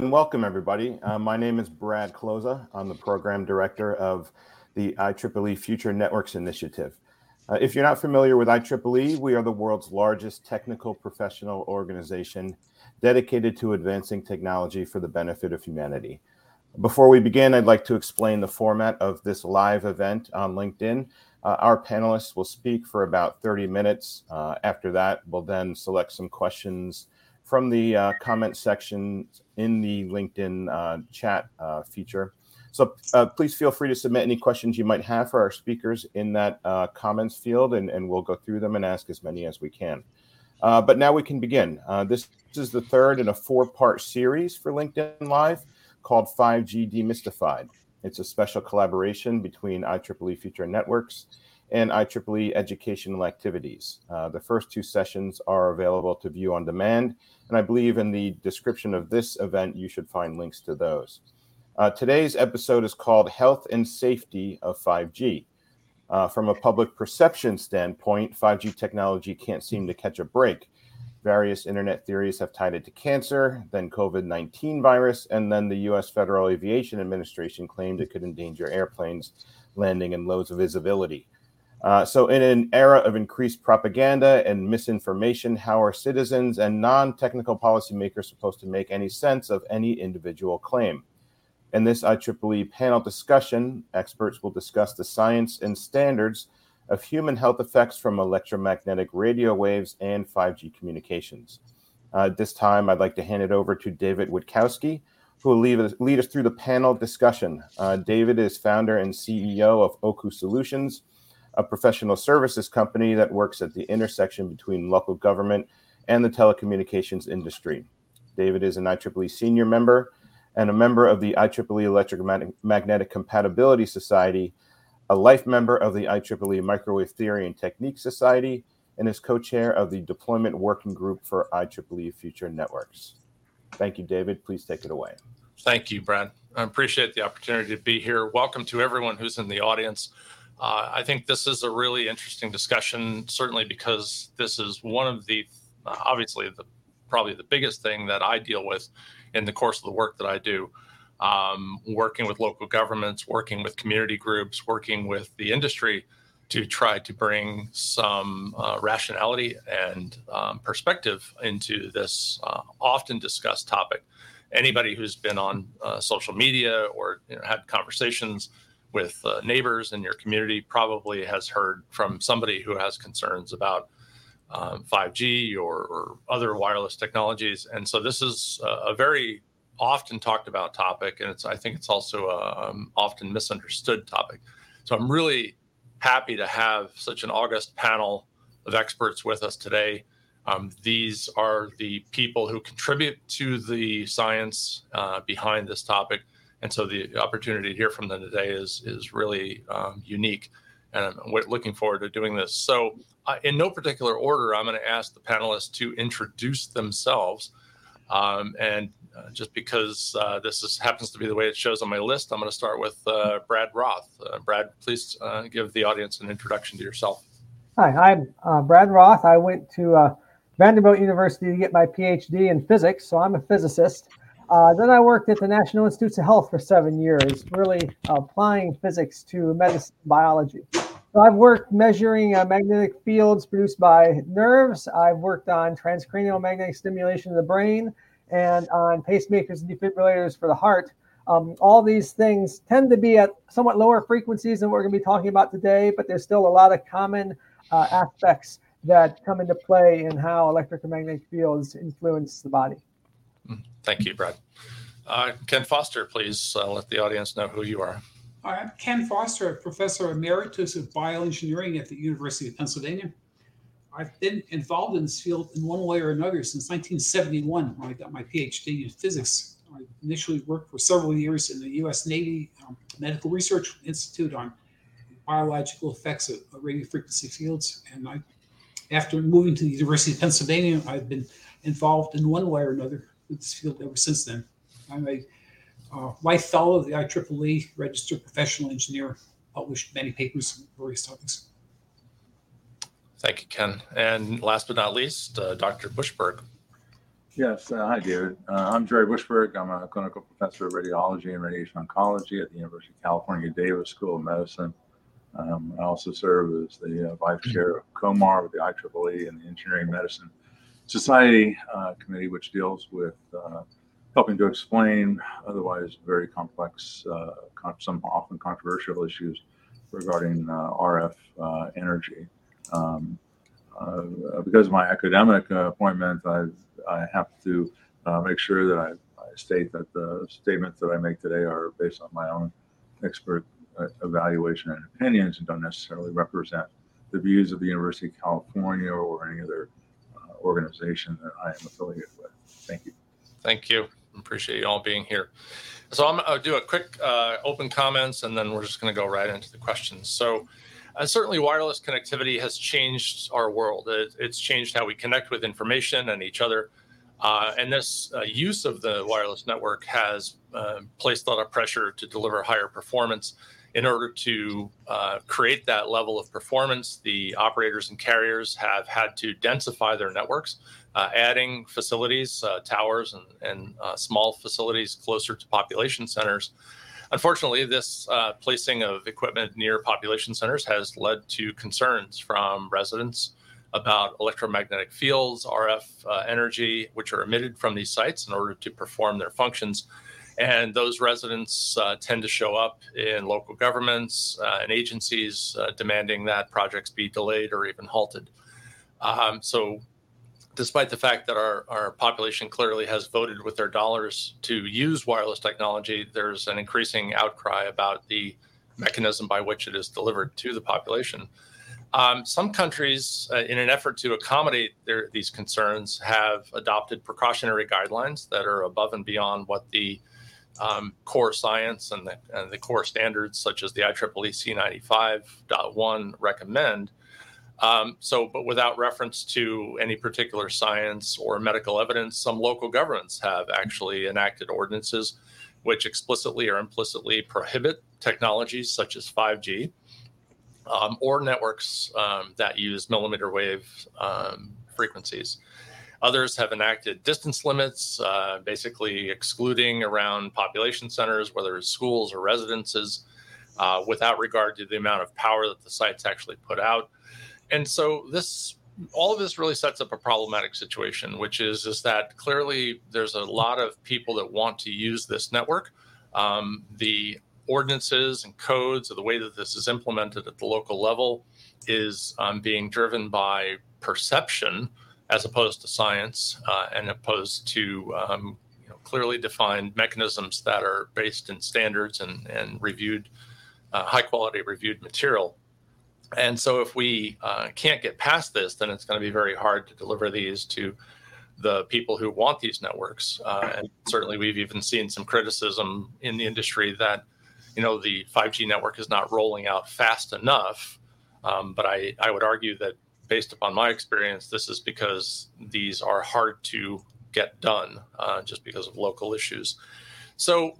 and welcome everybody. Uh, my name is Brad Kloza. I'm the program director of the IEEE Future Networks Initiative. Uh, if you're not familiar with IEEE, we are the world's largest technical professional organization dedicated to advancing technology for the benefit of humanity. Before we begin, I'd like to explain the format of this live event on LinkedIn. Uh, our panelists will speak for about 30 minutes. Uh, after that, we'll then select some questions from the uh, comment section in the LinkedIn uh, chat uh, feature. So uh, please feel free to submit any questions you might have for our speakers in that comments field, and, and, we'll go through them and ask as many as we can. but now we can begin. this is the third in a four part series for LinkedIn Live called 5G Demystified. It's a special collaboration between IEEE Future Networks and IEEE Educational Activities. Uh, the first two sessions are available to view on demand, and I believe in the description of this event, you should find links to those. Uh, today's episode is called Health and Safety of 5G. Uh, from a public perception standpoint, 5G technology can't seem to catch a break. Various internet theories have tied it to cancer, then COVID 19 virus, and then the US Federal Aviation Administration claimed it could endanger airplanes landing in low visibility. Uh, so, in an era of increased propaganda and misinformation, how are citizens and non technical policymakers supposed to make any sense of any individual claim? In this IEEE panel discussion, experts will discuss the science and standards of human health effects from electromagnetic radio waves and 5G communications. Uh, this time, I'd like to hand it over to David Witkowski, who will lead us, lead us through the panel discussion. Uh, David is founder and CEO of Oku Solutions, a professional services company that works at the intersection between local government and the telecommunications industry. David is an IEEE senior member and a member of the IEEE Electromagnetic Compatibility Society a life member of the IEEE Microwave Theory and Technique Society, and is co chair of the Deployment Working Group for IEEE Future Networks. Thank you, David. Please take it away. Thank you, Brad. I appreciate the opportunity to be here. Welcome to everyone who's in the audience. Uh, I think this is a really interesting discussion, certainly because this is one of the, uh, obviously, the probably the biggest thing that I deal with in the course of the work that I do um, working with local governments, working with community groups, working with the industry to try to bring some uh, rationality and um, perspective into this uh, often discussed topic. Anybody who's been on uh, social media or you know, had conversations with uh, neighbors in your community probably has heard from somebody who has concerns about um, 5G or, or, other wireless technologies. And so this is a, a very often talked about topic, and it's I think it's also a um, often misunderstood topic. So I'm really happy to have such an august panel of experts with us today. Um, these are the people who contribute to the science uh, behind this topic, and so the opportunity to hear from them today is is really um, unique, and I'm looking forward to doing this. So, uh, in no particular order, I'm going to ask the panelists to introduce themselves. Um, and uh, just because uh, this is, happens to be the way it shows on my list, I'm going to start with uh, Brad Roth. Uh, Brad, please uh, give the audience an introduction to yourself. Hi, I'm Brad Roth. I went to Vanderbilt University to get my PhD in physics, so I'm a physicist. Then I worked at the National Institutes of Health for seven years, really applying physics to medicine biology. So I've worked measuring uh, magnetic fields produced by nerves. I've worked on transcranial magnetic stimulation of the brain and on pacemakers and defibrillators for the heart. Um, all these things tend to be at somewhat lower frequencies than what we're going to be talking about today, but there's still a lot of common uh, aspects that come into play in how electromagnetic fields influence the body. Thank you, Brad. Uh, Ken Foster, please uh, let the audience know who you are. I'm Ken Foster, a Professor Emeritus of Bioengineering at the University of Pennsylvania. I've been involved in this field in one way or another since 1971 when I got my PhD in physics. I initially worked for several years in the U.S. Navy um, Medical Research Institute on biological effects of, of radio frequency fields. And I, after moving to the University of Pennsylvania, I've been involved in one way or another with this field ever since then. I'm a uh, life fellow of the IEEE, registered professional engineer, published many papers on various topics. Thank you, Ken. And last but not least, uh, Dr. Bushberg. Yes, uh, hi, David. Uh, I'm Jerry Bushberg. I'm a clinical professor of radiology and radiation oncology at the University of California Davis School of Medicine. Um, I also serve as the uh, vice chair of COMAR with the IEEE and the Engineering Medicine Society uh, Committee, which deals with uh, helping to explain otherwise very complex, uh, some often controversial issues regarding RF energy. Um, because of my academic appointment, I've I have to uh, make sure that I, I, state that the statements that I make today are based on my own expert uh, evaluation and opinions and don't necessarily represent the views of the University of California or any other uh, organization that I am affiliated with. Thank you. Thank you. Appreciate you all being here. So I'm going to do a quick uh, open comments and then we're just going to go right into the questions. So uh, certainly, wireless connectivity has changed our world. It, it's changed how we connect with information and each other. Uh, and this uh, use of the wireless network has uh, placed a lot of pressure to deliver higher performance. In order to uh, create that level of performance, the operators and carriers have had to densify their networks, uh, adding facilities, uh, towers, and, and small facilities closer to population centers. Unfortunately, this placing of equipment near population centers has led to concerns from residents about electromagnetic fields, RF uh, energy, which are emitted from these sites in order to perform their functions. And those residents uh, tend to show up in local governments uh, and agencies uh, demanding that projects be delayed or even halted. Um, so, despite the fact that our, our population clearly has voted with their dollars to use wireless technology, there's an increasing outcry about the mechanism by which it is delivered to the population. Um, some countries, uh, in an effort to accommodate their, these concerns, have adopted precautionary guidelines that are above and beyond what the um, core science and the, and the, core standards, such as the IEEE C95.1, recommend. Um, so, but without reference to any particular science or medical evidence, some local governments have actually enacted ordinances which explicitly or implicitly prohibit technologies such as 5G um, or networks um, that use millimeter wave um, frequencies. Others have enacted distance limits, uh, basically excluding around population centers, whether it's schools or residences, uh, without regard to the amount of power that the sites actually put out. And so this all of this really sets up a problematic situation, which is is that clearly there's a lot of people that want to use this network. Um, the ordinances and codes or the way that this is implemented at the local level is um, being driven by perception as opposed to science uh, and opposed to um, you know, clearly defined mechanisms that are based in standards and, and reviewed uh, high quality reviewed material and so if we uh, can't get past this then it's going to be very hard to deliver these to the people who want these networks uh, and certainly we've even seen some criticism in the industry that you know the 5G network is not rolling out fast enough. Um, but I, I would argue that based upon my experience, this is because these are hard to get done uh, just because of local issues. So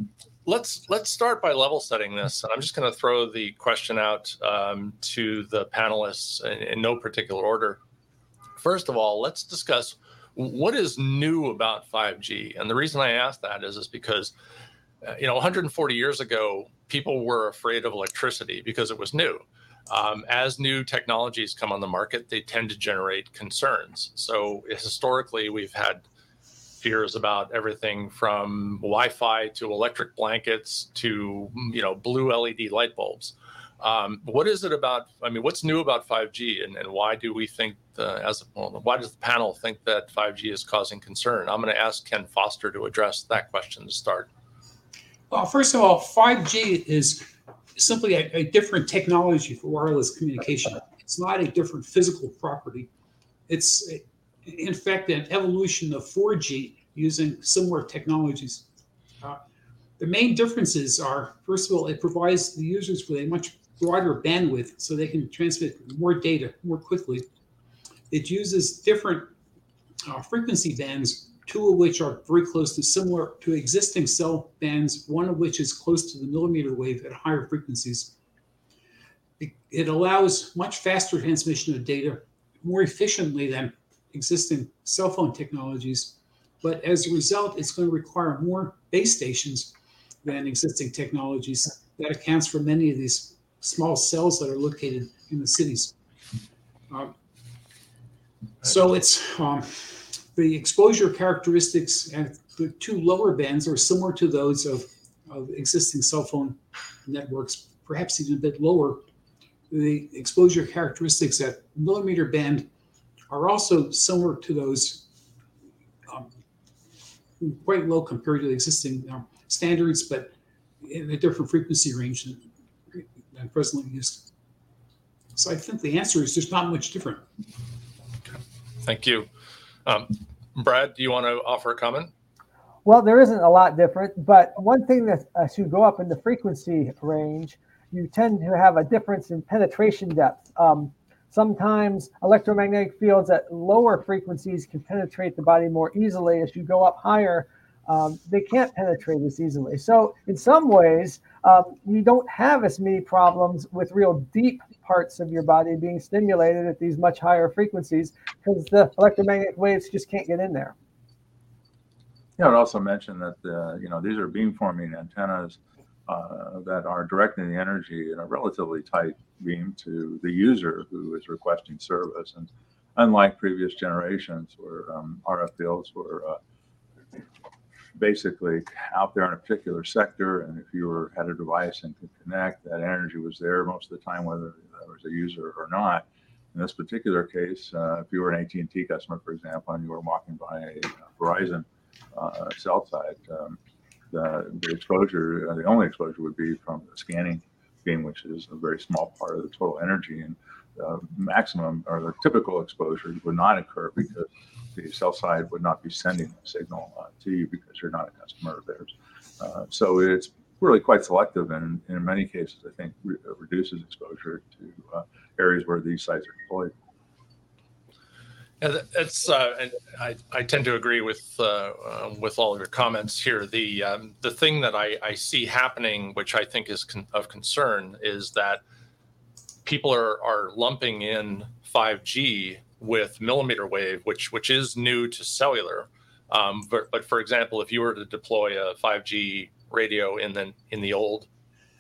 let's let's start by level setting this, and I'm just going to throw the question out um, to the panelists in, in no particular order. First of all, let's discuss what is new about 5G, and the reason I ask that is is because uh, you know 140 years ago people were afraid of electricity because it was new. Um, as new technologies come on the market, they tend to generate concerns. So historically, we've had fears about everything from Wi-Fi to electric blankets to you know blue LED light bulbs. Um, what is it about? I mean, what's new about 5G, and, and why do we think, the, as well, why does the panel think that 5G is causing concern? I'm going to ask Ken Foster to address that question to start. Well, first of all, 5G is simply a, a, different technology for wireless communication. It's not a different physical property. It's, in fact, an evolution of 4G using similar technologies. Uh, the main differences are, first of all, it provides the users with a much broader bandwidth so they can transmit more data more quickly. It uses different uh, frequency bands two of which are very close to similar to existing cell bands, one of which is close to the millimeter wave at higher frequencies. It, allows much faster transmission of data more efficiently than existing cell phone technologies. But as a result, it's going to require more base stations than existing technologies. That accounts for many of these small cells that are located in the cities. Um, so it's um, the exposure characteristics at the two lower bands are similar to those of, of existing cell phone networks, perhaps even a bit lower. The exposure characteristics at millimeter band are also similar to those um, quite low compared to the existing standards, but in a different frequency range than, than presently used. So I think the answer is there's not much different. Thank you. Um, Brad, do you want to offer a comment? Well, there isn't a lot different, but one thing that as you go up in the frequency range, you tend to have a difference in penetration depth. Um, sometimes electromagnetic fields at lower frequencies can penetrate the body more easily. As you go up higher, um, they can't penetrate as easily. So, in some ways, um, you don't have as many problems with real deep parts of your body being stimulated at these much higher frequencies because the electromagnetic waves just can't get in there. Yeah, I'd also mention that uh, you know these are beamforming antennas uh, that are directing the energy in a relatively tight beam to the user who is requesting service. And unlike previous generations where um, RF fields were uh, basically out there in a particular sector, and if you were had a device and could connect, that energy was there most of the time, whether there was a user or not. In this particular case, uh, if you were an AT&T customer, for example, and you were walking by a Verizon uh, cell site, um, the, the exposure, uh, the only exposure would be from the scanning beam, which is a very small part of the total energy, and uh, maximum or the typical exposure would not occur because the cell side would not be sending a signal uh, to you because you're not a customer of theirs. Uh, so it's really quite selective and in many cases, I think re- reduces exposure to uh, areas where these sites are deployed. Yeah, uh, and I, I tend to agree with uh, um, with all of your comments here. The um, the thing that I, I see happening, which I think is con- of concern, is that people are are lumping in 5G with millimeter wave, which which is new to cellular. Um, but, but for example, if you were to deploy a 5G radio in the in the old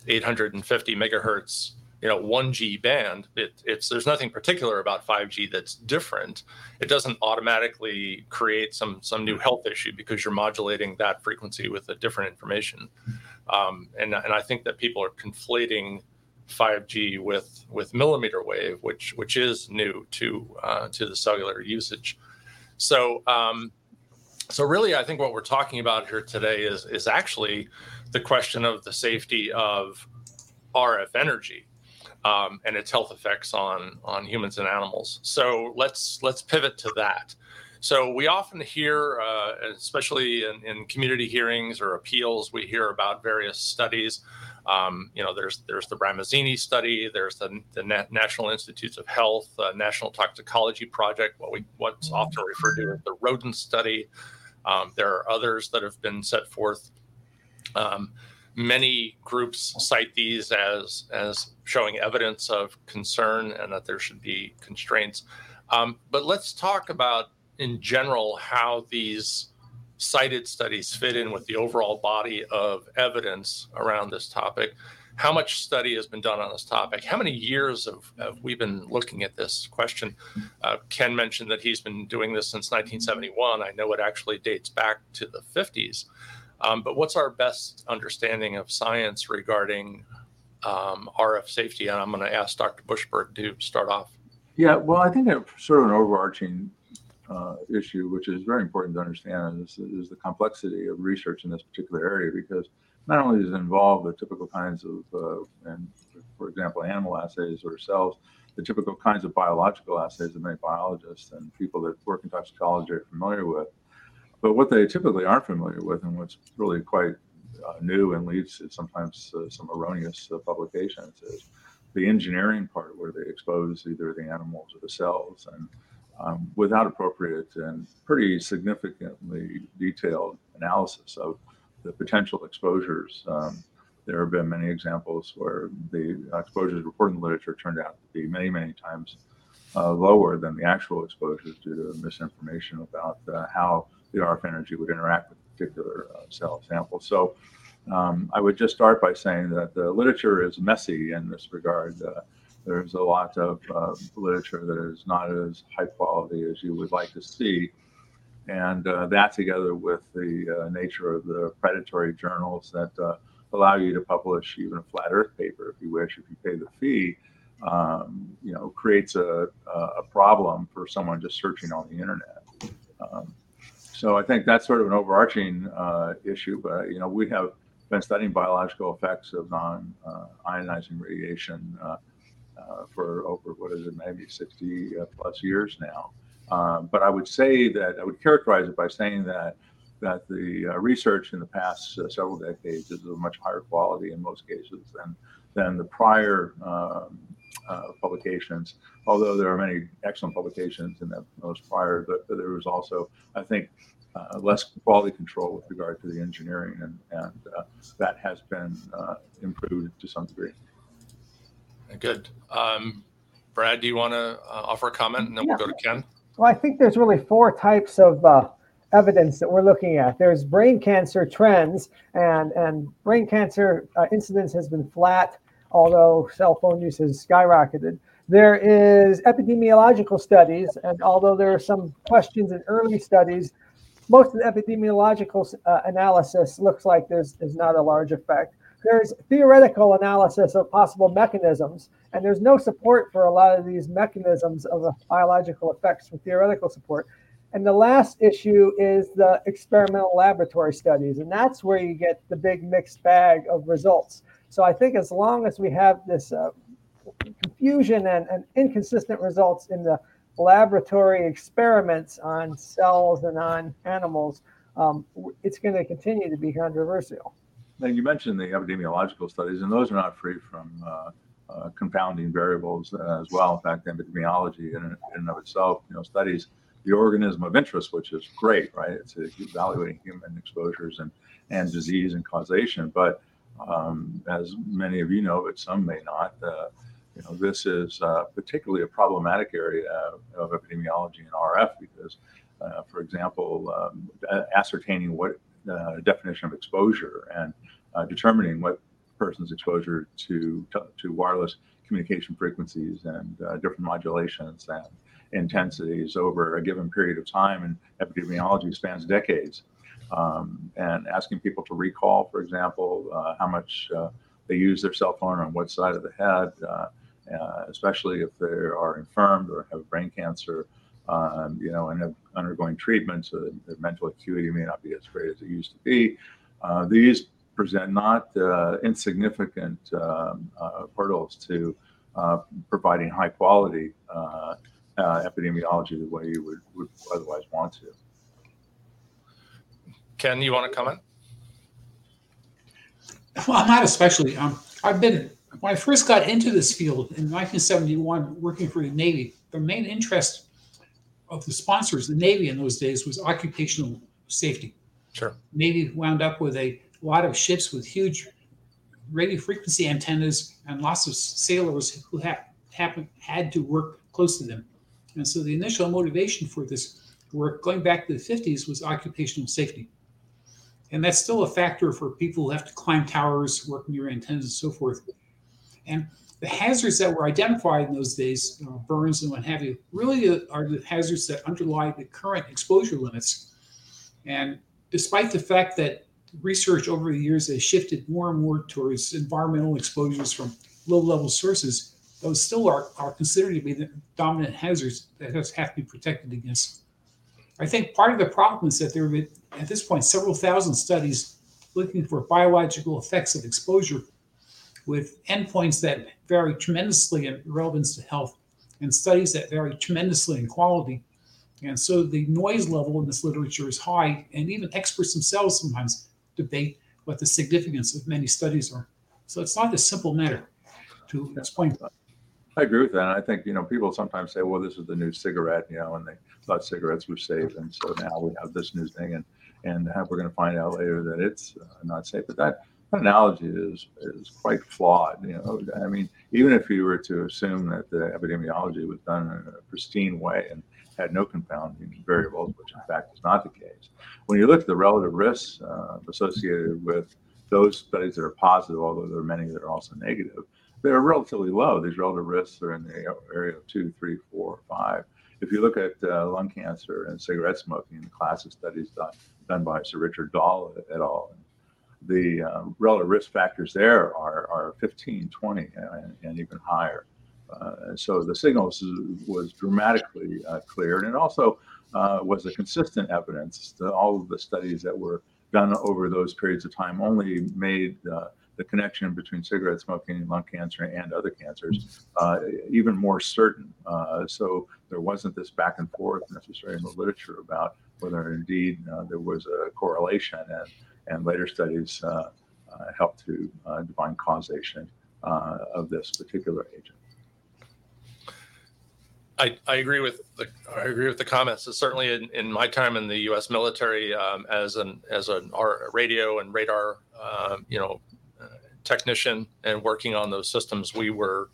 850 megahertz, you know, 1G band, it, it's there's nothing particular about 5G that's different. It doesn't automatically create some some new health issue because you're modulating that frequency with a different information. Um, and and I think that people are conflating 5G with with millimeter wave, which which is new to uh, to the cellular usage. So um, so really, I think what we're talking about here today is is actually the question of the safety of RF energy um, and its health effects on on humans and animals. So let's let's pivot to that. So we often hear, uh, especially in, in community hearings or appeals, we hear about various studies um, you know, there's there's the Ramazzini study, there's the, the National Institutes of Health, uh, National Toxicology Project, what we what's often referred to as the rodent study. Um, there are others that have been set forth. Um, many groups cite these as as showing evidence of concern and that there should be constraints. Um, but let's talk about in general how these cited studies fit in with the overall body of evidence around this topic. How much study has been done on this topic? How many years have, we been looking at this question? Uh, Ken mentioned that he's been doing this since 1971. I know it actually dates back to the 50s. Um, but what's our best understanding of science regarding um, RF safety? And I'm going to ask Dr. Bushberg to start off. Yeah, well, I think a, sort of an overarching uh, issue, which is very important to understand, is, is, the complexity of research in this particular area because not only does it involve the typical kinds of, uh, and for example, animal assays or cells, the typical kinds of biological assays that many biologists and people that work in toxicology are familiar with. But what they typically aren't familiar with, and what's really quite uh, new and leads to sometimes uh, some erroneous uh, publications, is the engineering part where they expose either the animals or the cells. And um, without appropriate and pretty significantly detailed analysis of the potential exposures. Um, there have been many examples where the exposures reported in the literature turned out to be many, many times uh, lower than the actual exposures due to misinformation about uh, how the RF energy would interact with particular uh, cell samples. So um, I would just start by saying that the literature is messy in this regard. Uh, there's a lot of uh, literature that is not as high quality as you would like to see. And uh, that, together with the uh, nature of the predatory journals that uh, allow you to publish even a flat Earth paper, if you wish, if you pay the fee, um, you know, creates a, a problem for someone just searching on the internet. Um, so I think that's sort of an overarching uh, issue. But you know, we have been studying biological effects of non-ionizing uh, radiation uh, uh, for over what is it, maybe 60 plus years now. Um, but I would say that I would characterize it by saying that that the uh, research in the past uh, several decades is of much higher quality in most cases than than the prior um, uh, publications. Although there are many excellent publications in those prior, but, there was also, I think, uh, less quality control with regard to the engineering, and, and uh, that has been uh, improved to some degree. Good. Um, Brad, do you want to offer a comment, and then yeah. we'll go to Ken? Well, I think there's really four types of evidence that we're looking at. There's brain cancer trends, and, and brain cancer uh, incidence has been flat, although cell phone use has skyrocketed. There is epidemiological studies, and although there are some questions in early studies, most of the epidemiological uh, analysis looks like there's, there's not a large effect. There's theoretical analysis of possible mechanisms, and there's no support for a lot of these mechanisms of uh, biological effects from theoretical support. And the last issue is the experimental laboratory studies, and that's where you get the big mixed bag of results. So I think as long as we have this uh, confusion and, and inconsistent results in the laboratory experiments on cells and on animals, um, it's going to continue to be controversial. Now, you mentioned the epidemiological studies, and those are not free from uh, uh, confounding variables as well. In fact, epidemiology in, in and of itself, you know, studies the organism of interest, which is great, right? It's evaluating human exposures and, and disease and causation. But um, as many of you know, but some may not, uh, you know, this is uh, particularly a problematic area of epidemiology in RF because, uh, for example, um, ascertaining what uh, definition of exposure and uh, determining what person's exposure to, to, wireless communication frequencies and uh, different modulations and intensities over a given period of time, and epidemiology spans decades. Um, and asking people to recall, for example, uh, how much uh, they use their cell phone on what side of the head, uh, uh especially if they are infirmed or have brain cancer, um, you know, and have undergoing treatment, so their mental acuity may not be as great as it used to be. Uh, these present not uh, insignificant um, hurdles to providing high quality uh, epidemiology the way you would, would otherwise want to. Ken, you want to comment? Well, I'm not especially. Um, I've been when I first got into this field in 1971, working for the Navy. The main interest of the sponsors, the Navy in those days, was occupational safety. Sure. Navy wound up with a lot of ships with huge radio frequency antennas and lots of sailors who had happened had to work close to them. And so the initial motivation for this work, going back to the 50s, was occupational safety. And that's still a factor for people who have to climb towers, work near antennas, and so forth. And the hazards that were identified in those days, you know, burns and what have you, really are the hazards that underlie the current exposure limits. And despite the fact that research over the years has shifted more and more towards environmental exposures from low level sources, those still are, are considered to be the dominant hazards that have to be protected against. I think part of the problem is that there have been, at this point, several thousand studies looking for biological effects of exposure with endpoints that vary tremendously in relevance to health and studies that vary tremendously in quality. And so the noise level in this literature is high, and even experts themselves sometimes debate what the significance of many studies are. So it's not a simple matter to explain. I agree with that. I think you know people sometimes say, "Well, this is the new cigarette," you know, and they thought cigarettes were safe, and so now we have this new thing, and and we're going to find out later that it's uh, not safe. But that that analogy is is quite flawed. You know, I mean, even if you were to assume that the epidemiology was done in a pristine way and had no confounding variables, which in fact is not the case, when you look at the relative risks uh, associated with those studies that are positive, although there are many that are also negative, they're relatively low. These relative risks are in the area of two, three, four, five. If you look at uh, lung cancer and cigarette smoking, the class of studies done, done by Sir Richard Doll et al., the uh, relative risk factors there are, are 15, 20, and, and even higher. Uh, so the signal was dramatically uh, cleared, and also uh, was a consistent evidence. All of the studies that were done over those periods of time only made uh, the connection between cigarette smoking, and lung cancer, and other cancers uh, even more certain. Uh, so there wasn't this back and forth necessarily in the literature about whether indeed there was a correlation, and, and later studies helped to define causation of this particular agent. I, I agree with the I agree with the comments. certainly in, in my time in the U.S. military um, as an as a radio and radar um, you know uh, technician and working on those systems, we were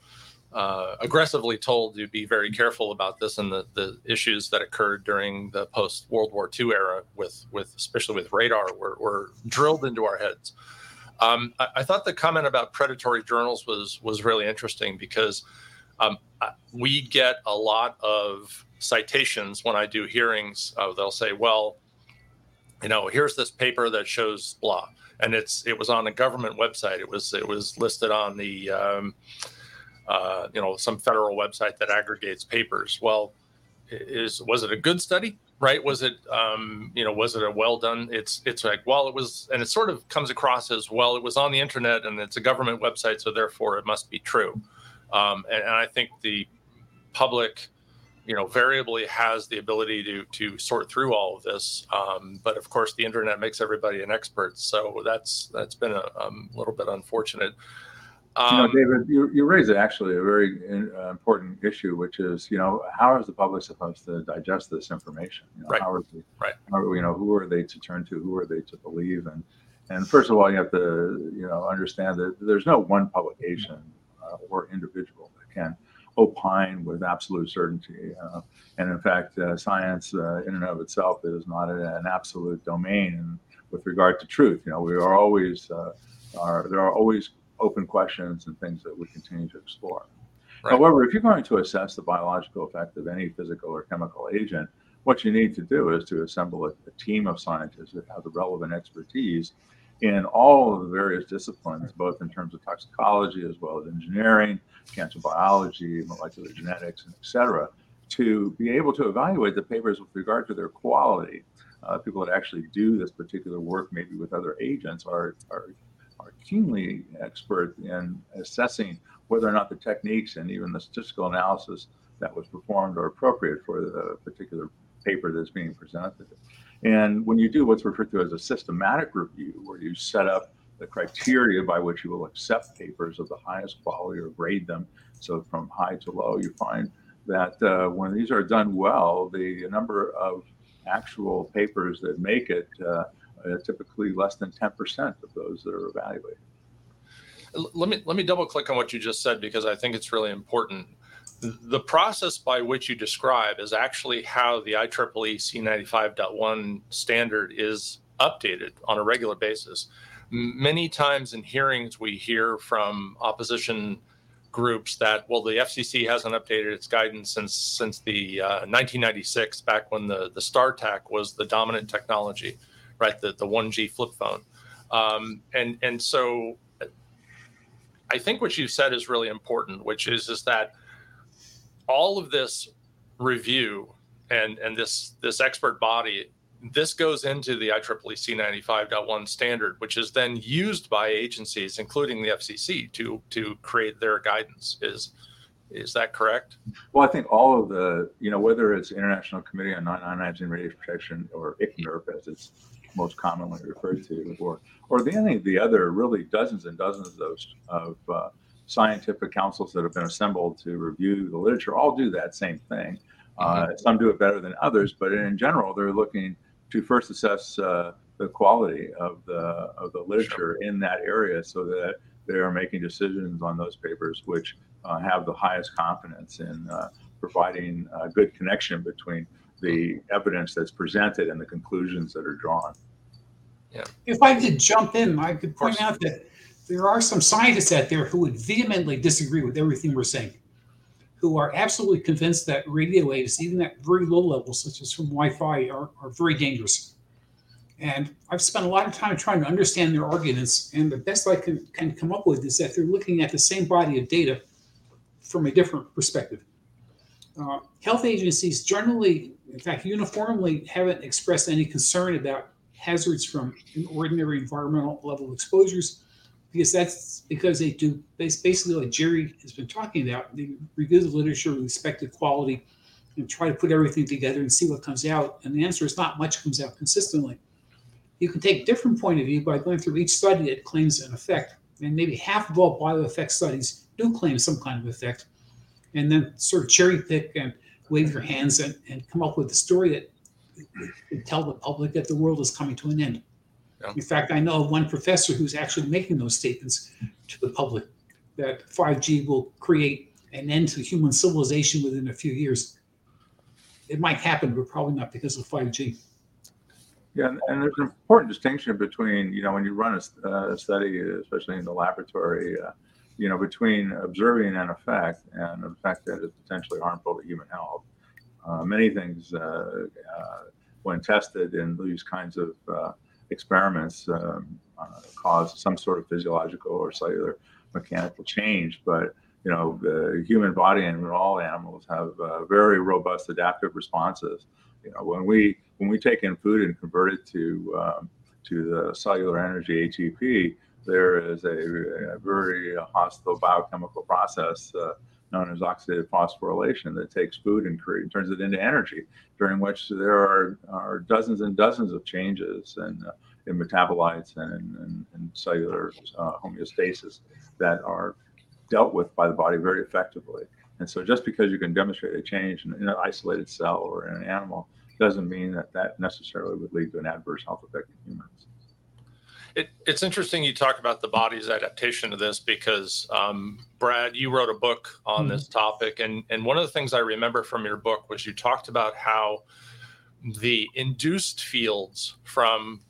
uh, aggressively told to be very careful about this and the, the issues that occurred during the post World War II era with with especially with radar were, were drilled into our heads. Um, I, I, thought the comment about predatory journals was was really interesting because um, we get a lot of citations when I do hearings. Uh, they'll say, "Well, you know, here's this paper that shows blah," and it's it was on a government website. It was it was listed on the um, uh, you know some federal website that aggregates papers. Well, is was it a good study? Right? Was it um, you know was it a well done? It's it's like well it was, and it sort of comes across as well. It was on the internet and it's a government website, so therefore it must be true. Um, and, and, I think the public, you know, variably has the ability to to sort through all of this. Um, but of course, the internet makes everybody an expert, so that's that's been a um, little bit unfortunate. you know, um, David, you, you raise it actually a very uh, important issue, which is, you know, how is the public supposed to digest this information? You know, right. How are they, right. How, you know, who are they to turn to? Who are they to believe? And and first of all, you have to, you know, understand that there's no one publication uh, or individual that can opine with absolute certainty. Uh, and in fact, uh, science uh, in and of itself is not an absolute domain with regard to truth. You know, we are always uh, are there are always open questions and things that we continue to explore. Right. However, if you're going to assess the biological effect of any physical or chemical agent, what you need to do is to assemble a, a team of scientists that have the relevant expertise in all of the various disciplines, both in terms of toxicology as well as engineering, cancer biology, molecular genetics, et cetera, to be able to evaluate the papers with regard to their quality. Uh, people that actually do this particular work, maybe with other agents, are, are, are keenly expert in assessing whether or not the techniques and even the statistical analysis that was performed are appropriate for the particular paper that's being presented. And when you do what's referred to as a systematic review, where you set up the criteria by which you will accept papers of the highest quality or grade them, so from high to low, you find that uh, when these are done well, the number of actual papers that make it uh, typically less than 10% of those that are evaluated. Let me let me double click on what you just said because I think it's really important the process by which you describe is actually how the IEEE C95.1 standard is updated on a regular basis. Many times in hearings, we hear from opposition groups that well, the FCC hasn't updated its guidance since since the uh, 1996, back when the the StarTAC was the dominant technology, right? The the 1G flip phone, um, and and so I think what you said is really important, which is is that all of this review and and this this expert body this goes into the IEEE C95.1 standard, which is then used by agencies, including the FCC, to to create their guidance. Is is that correct? Well, I think all of the, you know, whether it's International Committee on Non-Ionizing Radiation Protection or ICNIRP, as it's most commonly referred to, or or the, any of the other really dozens and dozens of of uh, scientific councils that have been assembled to review the literature all do that same thing. Uh, mm-hmm. some do it better than others, but in general, they're looking to first assess uh, the quality of the of the literature in that area so that they are making decisions on those papers which uh, have the highest confidence in uh, providing a good connection between the evidence that's presented and the conclusions that are drawn. Yeah. If I could jump in, I could point out that there are some scientists out there who would vehemently disagree with everything we're saying, who are absolutely convinced that radio waves, even at very low levels, such as from Wi Fi, are, are very dangerous. And I've spent a lot of time trying to understand their arguments. And the best I can, can come up with is that they're looking at the same body of data from a different perspective. Uh, health agencies generally, in fact, uniformly haven't expressed any concern about hazards from ordinary environmental level exposures because that's because they do basically like Jerry has been talking about. They review the literature respect to quality and try to put everything together and see what comes out. And the answer is not much comes out consistently. You can take different point of view by going through each study that claims an effect. And maybe half of all bioeffect studies do claim some kind of effect. And then sort of cherry pick and wave your hands and, and come up with a story that tell the public that the world is coming to an end. Yeah. In fact, I know of one professor who's actually making those statements to the public that 5G will create an end to human civilization within a few years. It might happen, but probably not because of 5G. Yeah, and, there's an important distinction between, you know, when you run a, uh, study, especially in the laboratory, uh, you know, between observing an effect and an effect that is potentially harmful to human health. Uh, many things, uh, uh, when tested in these kinds of uh, experiments, um, cause some sort of physiological or cellular mechanical change, but you know, the human body and all animals have very robust adaptive responses. You know, when we when we take in food and convert it to um, to the cellular energy ATP, there is a, a very hostile biochemical process uh, known as oxidative phosphorylation that takes food and create, turns it into energy, during which there are, are dozens and dozens of changes in, uh, in metabolites and in, cellular uh, homeostasis that are dealt with by the body very effectively. And so just because you can demonstrate a change in, in an isolated cell or in an animal doesn't mean that that necessarily would lead to an adverse health effect in humans. It, it's interesting you talk about the body's adaptation to this because um, Brad, you wrote a book on mm-hmm. this topic, and and one of the things I remember from your book was you talked about how the induced fields from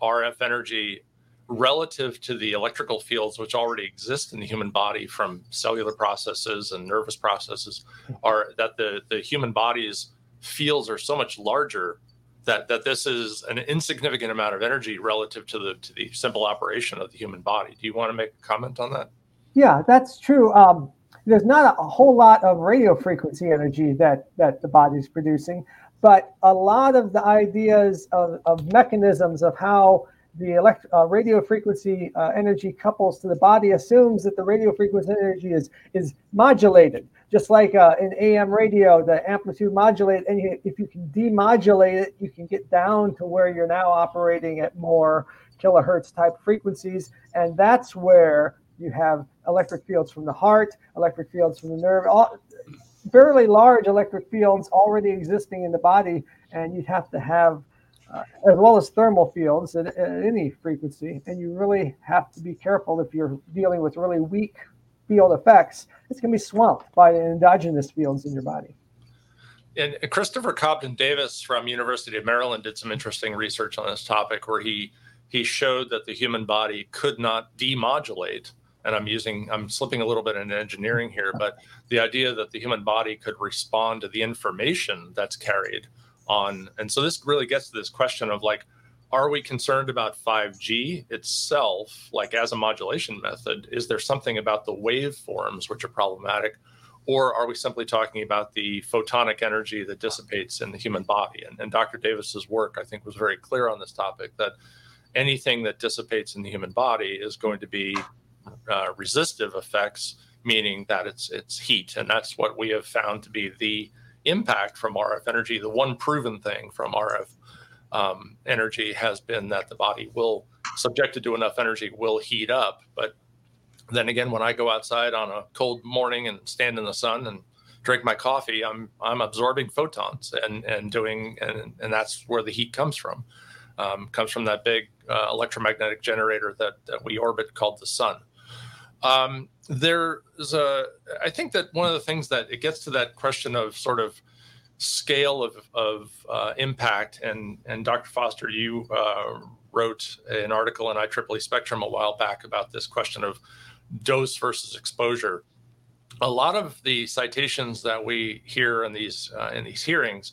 RF energy relative to the electrical fields which already exist in the human body from cellular processes and nervous processes are that the the human body's fields are so much larger that that this is an insignificant amount of energy relative to the to the simple operation of the human body. Do you want to make a comment on that? Yeah, that's true. Um, there's not a, whole lot of radio frequency energy that that the body's producing, but a lot of the ideas of, of mechanisms of how the elect- uh, radio frequency uh, energy couples to the body assumes that the radio frequency energy is is modulated just like uh, in AM radio, the amplitude modulate, and you, if you can demodulate it, you can get down to where you're now operating at more kilohertz type frequencies, and that's where you have electric fields from the heart, electric fields from the nerve, all, fairly large electric fields already existing in the body, and you'd have to have. Uh, as well as thermal fields at, at any frequency, and you really have to be careful if you're dealing with really weak field effects, it's going to be swamped by the endogenous fields in your body. And Christopher Cobden Davis from University of Maryland did some interesting research on this topic, where he he showed that the human body could not demodulate. And I'm using I'm slipping a little bit in engineering here, but the idea that the human body could respond to the information that's carried on, and so this really gets to this question of like are we concerned about 5G itself, like as a modulation method? Is there something about the waveforms which are problematic? Or are we simply talking about the photonic energy that dissipates in the human body? And, and Dr. Davis's work, I think, was very clear on this topic that anything that dissipates in the human body is going to be uh, resistive effects, meaning that it's it's heat, and that's what we have found to be the impact from RF energy. The one proven thing from RF um, energy has been that the body will, subjected to enough energy, will heat up. But then again, when I go outside on a cold morning and stand in the sun and drink my coffee, I'm I'm absorbing photons and and doing and and that's where the heat comes from. Um, comes from that big uh, electromagnetic generator that, that we orbit called the sun. Um, there's a, I think that one of the things that it gets to that question of sort of scale of, of uh, impact, and, and Dr. Foster, you uh, wrote an article in IEEE Spectrum a while back about this question of dose versus exposure. A lot of the citations that we hear in these uh, in these hearings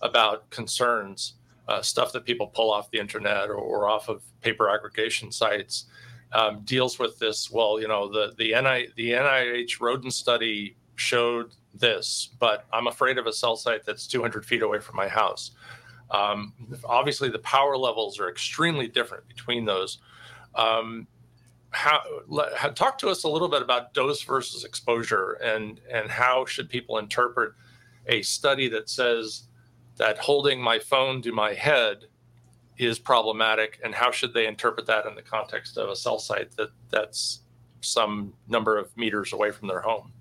about concerns, uh, stuff that people pull off the internet or, or off of paper aggregation sites, um, deals with this. Well, you know, the the NI the NIH rodent study showed this, but I'm afraid of a cell site that's 200 feet away from my house. Um, obviously, the power levels are extremely different between those. Um, how, let, talk to us a little bit about dose versus exposure, and and how should people interpret a study that says that holding my phone to my head is problematic, and how should they interpret that in the context of a cell site that that's some number of meters away from their home?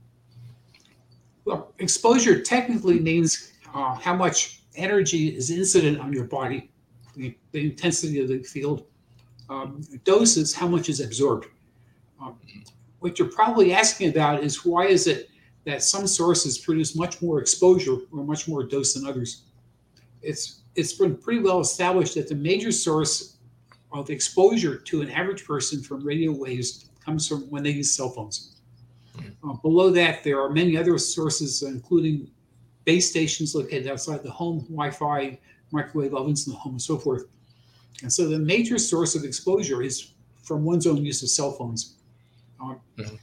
Well, exposure technically means uh, how much energy is incident on your body, the, the intensity of the field. Um, dose is how much is absorbed. Um, what you're probably asking about is why is it that some sources produce much more exposure or much more dose than others? It's it's been pretty well established that the major source of exposure to an average person from radio waves comes from when they use cell phones. Hmm. Uh, below that, there are many other sources, including base stations located outside the home, Wi-Fi, microwave ovens in the home, and so forth. And so the major source of exposure is from one's own use of cell phones. Um, mm-hmm.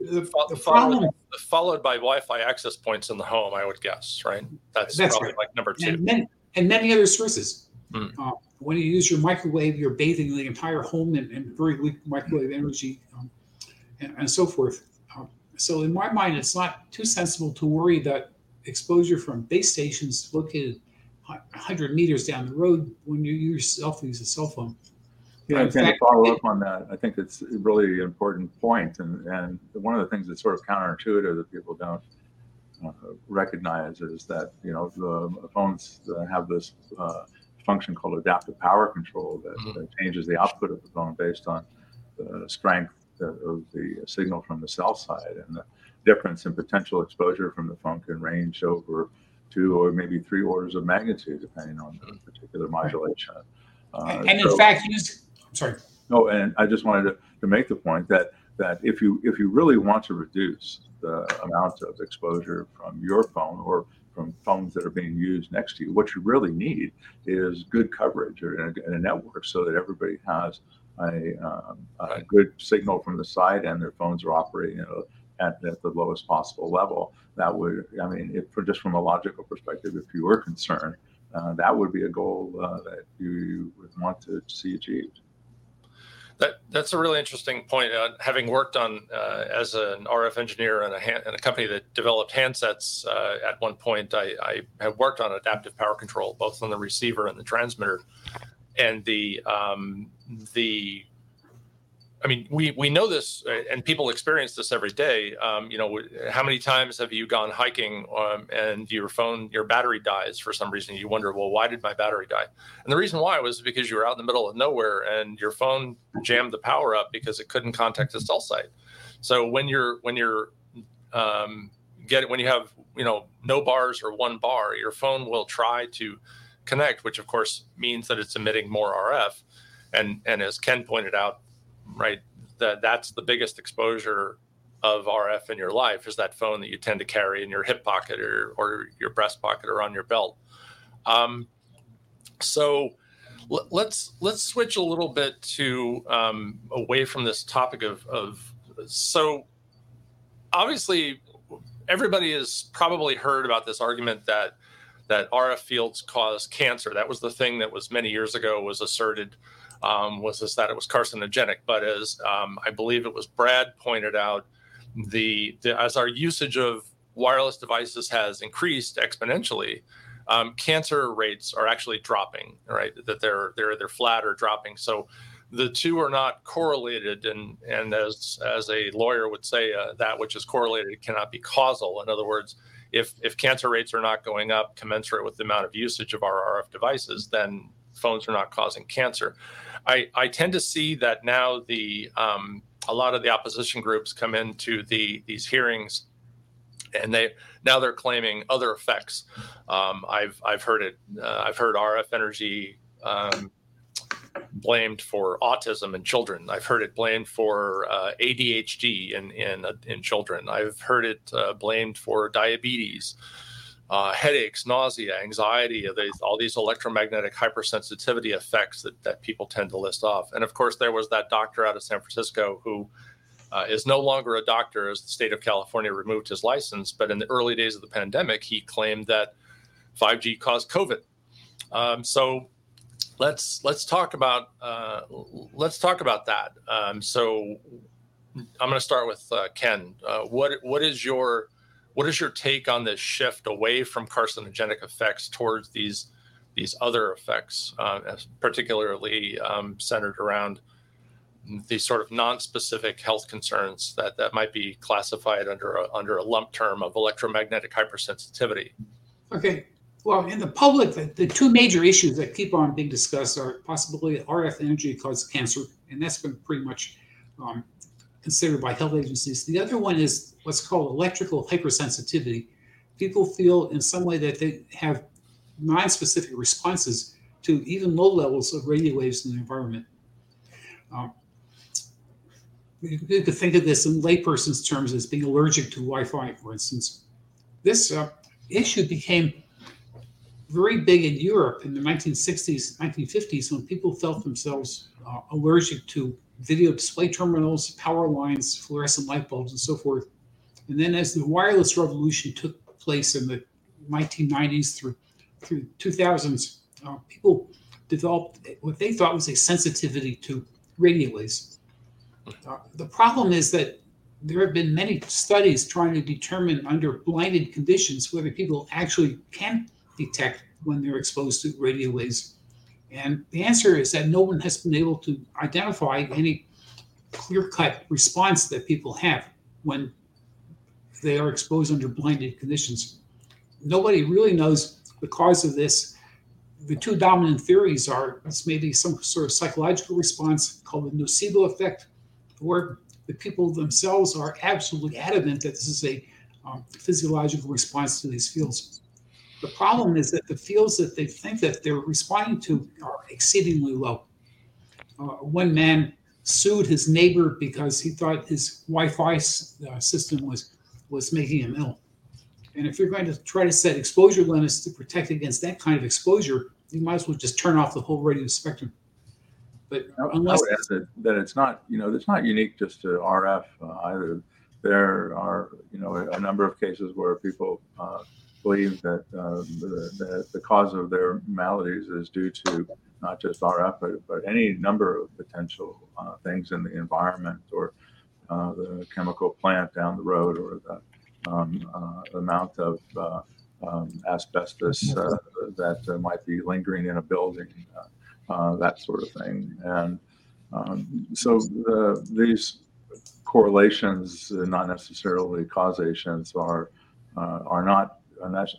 the, the problem, followed, by Wi-Fi access points in the home, I would guess, right? That's, that's probably right. like number two. Many, and many other sources. Mm. Uh, when you use your microwave, you're bathing the entire home in, in very weak microwave energy um, and, and, so forth. Uh, so in my mind, it's not too sensible to worry that exposure from base stations located 100 meters down the road when you yourself use a cell phone. Yeah, and to follow up on that, I think it's a really important point, and and one of the things that's sort of counterintuitive that people don't recognize is that you know the phones have this uh, function called adaptive power control that, mm-hmm. that, changes the output of the phone based on the strength of the signal from the cell site, and the difference in potential exposure from the phone can range over two or maybe three orders of magnitude, depending on the particular modulation. Uh, and in fact, use, I'm sorry. No, and I just wanted to, to make the point that that if you if you really want to reduce the amount of exposure from your phone or from phones that are being used next to you, what you really need is good coverage or in a, in a network so that everybody has a, um, a, good signal from the side and their phones are operating at at, at the lowest possible level. That would, I mean, if, for just from a logical perspective, if you were concerned, uh, that would be a goal uh, that you would want to see achieved. That, that's a really interesting point. Uh, having worked on uh, as an RF engineer in a, hand, in a company that developed handsets uh, at one point, I, I, have worked on adaptive power control, both on the receiver and the transmitter. And the um, the I mean, we we know this, uh, and people experience this every day. Um, you know, how many times have you gone hiking um, and your phone, your battery dies for some reason? You wonder, well, why did my battery die? And the reason why was because you were out in the middle of nowhere and your phone jammed the power up because it couldn't contact the cell site. So when you're when you're um, get when you have you know no bars or one bar, your phone will try to connect, which of course means that it's emitting more RF. And and as Ken pointed out right? That that's the biggest exposure of RF in your life is that phone that you tend to carry in your hip pocket or, or your breast pocket or on your belt. Um, so l- let's let's switch a little bit to um, away from this topic of, of so obviously everybody has probably heard about this argument that that RF fields cause cancer. That was the thing that was many years ago was asserted um, was this that it was carcinogenic. But as um, I believe it was Brad pointed out, the, the, as our usage of wireless devices has increased exponentially, um, cancer rates are actually dropping. Right, that they're they're they're flat or dropping. So the two are not correlated and and as as a lawyer would say uh, that which is correlated cannot be causal in other words if if cancer rates are not going up commensurate with the amount of usage of our RF devices then phones are not causing cancer. I, I tend to see that now the um, a lot of the opposition groups come into the these hearings and they now they're claiming other effects. Um, I've I've heard it. Uh, I've heard RF energy um, blamed for autism in children. I've heard it blamed for uh, ADHD in in in children. I've heard it uh, blamed for diabetes. Uh, headaches, nausea, anxiety, all these electromagnetic hypersensitivity effects that, that people tend to list off. And of course, there was that doctor out of San Francisco who uh, is no longer a doctor as the state of California removed his license. But in the early days of the pandemic, he claimed that 5G caused COVID. Um, so let's let's talk about uh, let's talk about that. Um, so I'm going to start with uh, Ken. Uh, what what is your what is your take on this shift away from carcinogenic effects towards these these other effects, uh, particularly um, centered around these sort of non-specific health concerns that, that might be classified under a, under a lump term of electromagnetic hypersensitivity. Okay. Well, in the public, the, the two major issues that keep on being discussed are possibly RF energy causes cancer, and that's been pretty much um, considered by health agencies. The other one is what's called electrical hypersensitivity. People feel in some way that they have non-specific responses to even low levels of radio waves in the environment. Um, you could think of this in layperson's terms as being allergic to Wi-Fi, for instance. This uh, issue became very big in Europe in the 1960s, 1950s, when people felt themselves uh, allergic to video display terminals, power lines, fluorescent light bulbs, and so forth. And then as the wireless revolution took place in the 1990s through through 2000s, uh, people developed what they thought was a sensitivity to radio waves. Uh, the problem is that there have been many studies trying to determine under blinded conditions whether people actually can detect when they're exposed to radio waves. And the answer is that no one has been able to identify any clear cut response that people have when they are exposed under blinded conditions. Nobody really knows the cause of this. The two dominant theories are it's maybe some sort of psychological response called the nocebo effect, or the people themselves are absolutely adamant that this is a um, physiological response to these fields. The problem is that the fields that they think that they're responding to are exceedingly low. Uh, one man sued his neighbor because he thought his Wi-Fi uh, system was was making him ill. And if you're going to try to set exposure limits to protect against that kind of exposure, you might as well just turn off the whole radio spectrum. But unless that, that, it's not, you know, it's not unique just to RF uh, either. There are, you know, a number of cases where people uh, believe that uh, the, the, cause of their maladies is due to not just RF, but, but any number of potential uh, things in the environment or uh, the chemical plant down the road or the um, uh, amount of um, asbestos that might be lingering in a building uh, that sort of thing. And um, so the, these correlations, uh, not necessarily causations, are uh, are not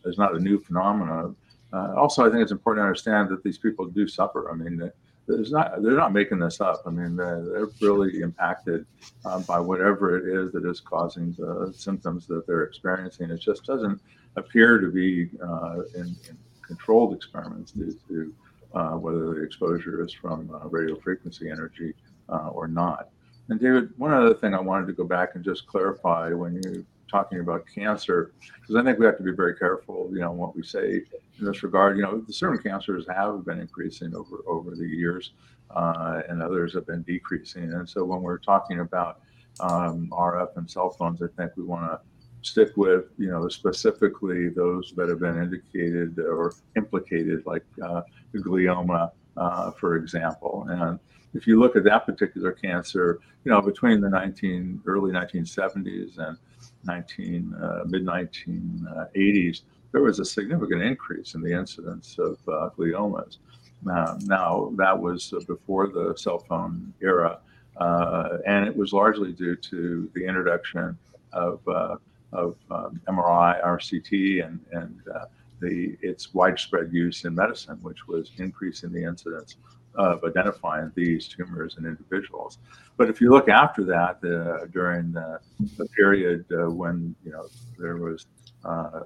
is not a new phenomenon. Uh, also, I think it's important to understand that these people do suffer. I mean, there's not they're not making this up. I mean, they're, they're really impacted um, by whatever it is that is causing the symptoms that they're experiencing. It just doesn't appear to be uh, in, in, controlled experiments due to uh, whether the exposure is from uh, radio frequency energy uh, or not. And David, one other thing I wanted to go back and just clarify when you're talking about cancer, because I think we have to be very careful, you know, what we say in this regard. You know, certain cancers have been increasing over over the years, uh, and others have been decreasing. And so when we're talking about um, RF and cell phones, I think we want to stick with, you know, specifically those that have been indicated or implicated, like uh, glioma, uh, for example. And if you look at that particular cancer, you know, between the 19 early 1970s and 19 uh, mid 1980s, there was a significant increase in the incidence of uh, gliomas. now that was before the cell phone era, uh, and it was largely due to the introduction of uh, of um, MRI, or CT, and and uh, the its widespread use in medicine, which was increasing the incidence of identifying these tumors in individuals. But if you look after that, uh, during the, the period uh, when you know there was uh,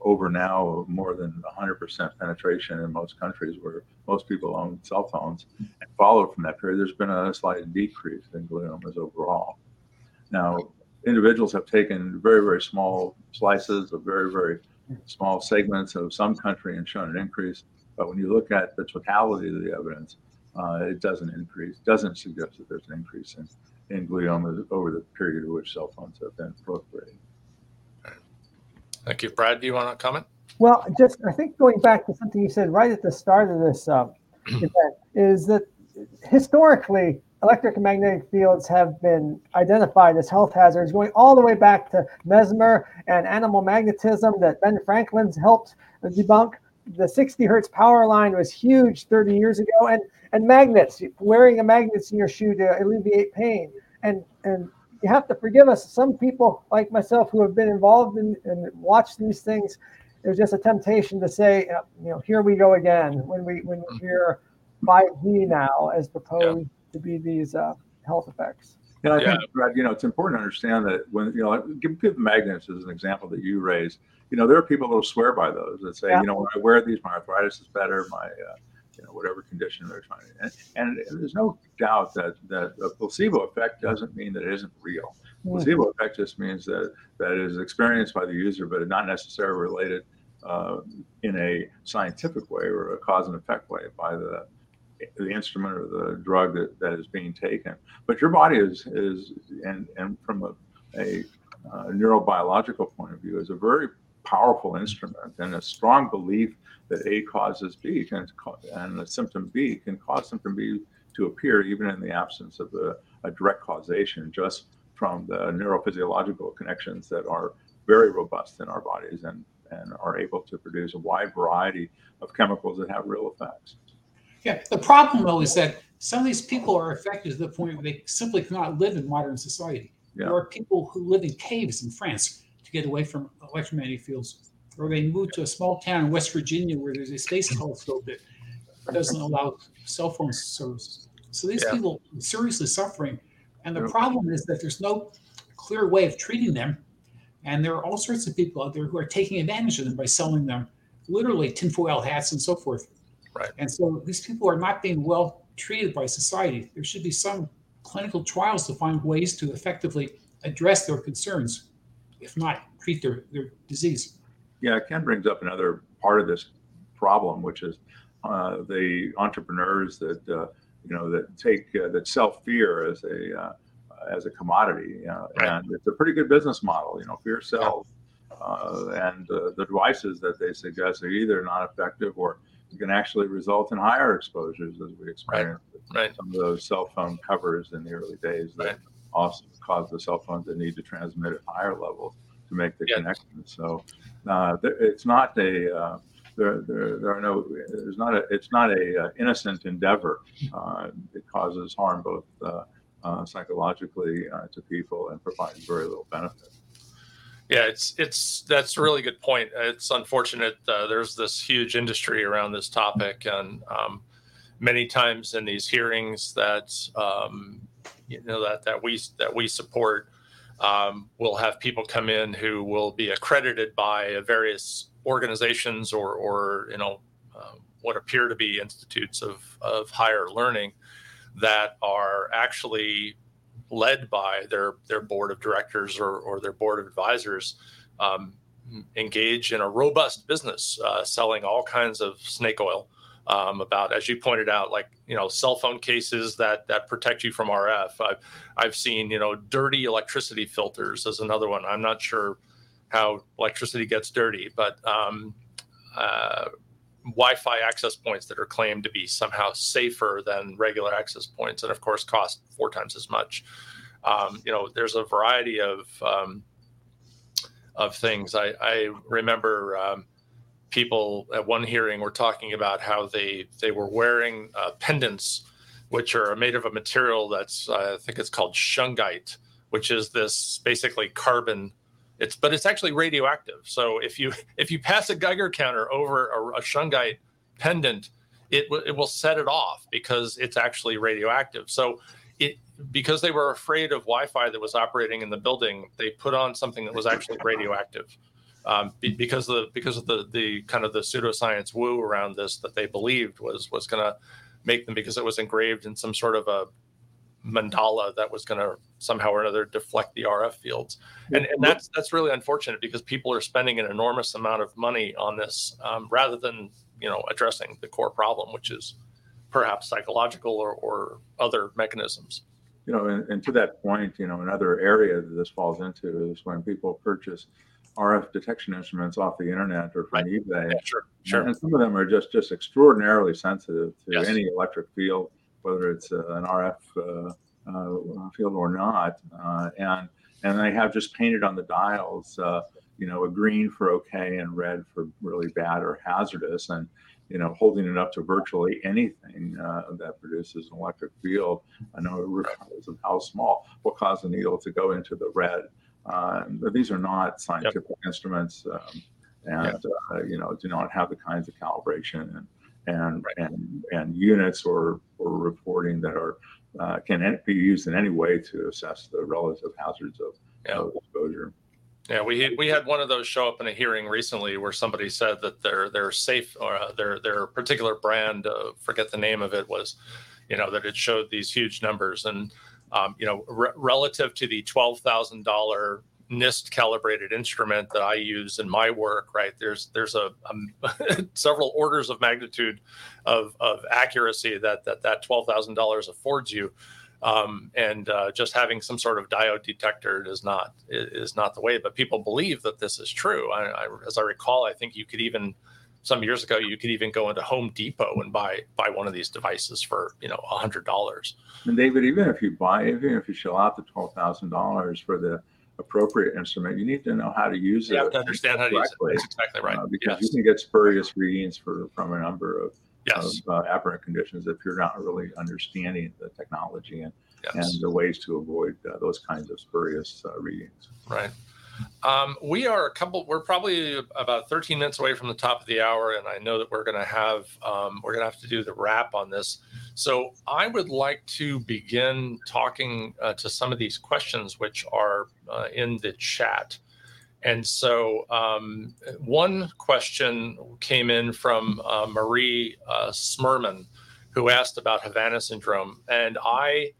over now more than 100% penetration in most countries where most people own cell phones, and followed from that period, there's been a slight decrease in gliomas overall. Now, individuals have taken very very small slices of very very small segments of some country and shown an increase. But when you look at the totality of the evidence, uh, it doesn't increase, doesn't suggest that there's an increase in, in glioma over the period in which cell phones have been proliferating. Thank you. Brad, do you want to comment? Well, just I think going back to something you said right at the start of this uh, event is that historically electric and magnetic fields have been identified as health hazards going all the way back to mesmer and animal magnetism that ben franklin's helped debunk the 60 hertz power line was huge 30 years ago and and magnets wearing a magnets in your shoe to alleviate pain. And and you have to forgive us. Some people like myself who have been involved in and watched these things there's just a temptation to say you know here we go again when we when we hear 5g now as proposed yeah. to be these uh, health effects. Yeah, I yeah. think, Brad, you know, it's important to understand that when, you know, give, give magnets as an example that you raised, you know, there are people that will swear by those that say, yeah. you know, when I wear these, my arthritis is better, my, uh, you know, whatever condition they're trying to, and, and, there's no doubt that, that a placebo effect doesn't mean that it isn't real. Mm-hmm. Placebo effect just means that that is experienced by the user, but not necessarily related uh, in a scientific way or a cause and effect way by the the instrument or the drug that, that is being taken. But your body is is and and from a, a uh, neurobiological point of view is a very powerful instrument and a strong belief that A causes B can and the symptom B can cause symptom B to appear even in the absence of a, a direct causation just from the neurophysiological connections that are very robust in our bodies and and are able to produce a wide variety of chemicals that have real effects. Yeah, the problem though is that some of these people are affected to the point where they simply cannot live in modern society. Yeah. There are people who live in caves in France to get away from electromagnetic fields, or they move to a small town in West Virginia where there's a space telescope that doesn't allow cell phone service. So these yeah. people are seriously suffering, and the problem is that there's no clear way of treating them, and there are all sorts of people out there who are taking advantage of them by selling them literally tinfoil hats and so forth. Right. And so these people are not being well treated by society. There should be some clinical trials to find ways to effectively address their concerns, if not treat their, their disease. Yeah, Ken brings up another part of this problem, which is uh, the entrepreneurs that uh, you know that take uh, that sell fear as a uh, as a commodity, right. and it's a pretty good business model. You know, fear sells, uh, and uh, the devices that they suggest are either not effective or can actually result in higher exposures as we experienced right. some of those cell phone covers in the early days that right. also caused the cell phones to need to transmit at higher levels to make the yeah. connection. So uh, it's not a uh, there, there, there are no there's not a it's not a uh, innocent endeavor. Uh, it causes harm both uh, uh, psychologically to people and provides very little benefit. Yeah, it's it's that's a really good point. It's unfortunate uh, there's this huge industry around this topic, and um, many times in these hearings that um, you know that that we that we support, um, we'll have people come in who will be accredited by various organizations or or you know uh, what appear to be institutes of of higher learning that are actually led by their their board of directors or, or their board of advisors um, engage in a robust business uh, selling all kinds of snake oil um, about as you pointed out like you know cell phone cases that that protect you from rf i've i've seen you know dirty electricity filters as another one i'm not sure how electricity gets dirty but um, uh, Wi-Fi access points that are claimed to be somehow safer than regular access points, and of course cost four times as much. Um, you know, there's a variety of um, of things. I, I remember um, people at one hearing were talking about how they they were wearing uh, pendants, which are made of a material that's uh, I think it's called shungite, which is this basically carbon it's but it's actually radioactive. So if you if you pass a Geiger counter over a, a shungite pendant, it it will set it off because it's actually radioactive. So it because they were afraid of Wi-Fi that was operating in the building, they put on something that was actually radioactive. Um, be, because of the because of the the kind of the pseudoscience woo around this that they believed was was going to make them because it was engraved in some sort of a mandala that was going to somehow or another deflect the RF fields, and, and that's that's really unfortunate because people are spending an enormous amount of money on this um, rather than you know addressing the core problem, which is perhaps psychological or, or other mechanisms. You know, and, and to that point, you know, another area that this falls into is when people purchase RF detection instruments off the internet or from right. eBay. Yeah, sure, sure. And some of them are just just extraordinarily sensitive to yes. any electric field whether it's uh, an RF uh, uh, field or not, and and they have just painted on the dials, you know, a green for okay and red for really bad or hazardous, and you know, holding it up to virtually anything uh, that produces an electric field. I know regardless of how small will cause the needle to go into the red. Uh, these are not scientific yep. instruments, um, and uh, you know, do not have the kinds of calibration and and right. and and units or or reporting that are uh, can be used in any way to assess the relative hazards of, yeah. of exposure. Yeah, we we had one of those show up in a hearing recently where somebody said that their their safe or uh, their their particular brand, uh, forget the name of it, was, you know, that it showed these huge numbers and, um, you know, re- relative to the twelve thousand dollar NIST calibrated instrument that I use in my work, right? There's there's a, a several orders of magnitude of, of accuracy that that that twelve thousand dollars affords you, um, and uh, just having some sort of diode detector is not is not the way. But people believe that this is true. I, I, as I recall, I think you could even some years ago you could even go into Home Depot and buy buy one of these devices for you know a hundred dollars. And David, even if you buy, even if you shell out the twelve thousand dollars for the appropriate instrument, you need to know how to use you it. You have to understand how to use it. That's exactly right. Uh, because yes. you can get spurious readings for from a number of, yes. of uh, aberrant conditions if you're not really understanding the technology and, yes. and the ways to avoid uh, those kinds of spurious uh, readings. Right. Um, we are a couple. We're probably about 13 minutes away from the top of the hour, and I know that we're going to have um, we're going to have to do the wrap on this. So I would like to begin talking uh, to some of these questions which are uh, in the chat. And so um, one question came in from uh, Marie uh, Smurman, who asked about Havana syndrome, and I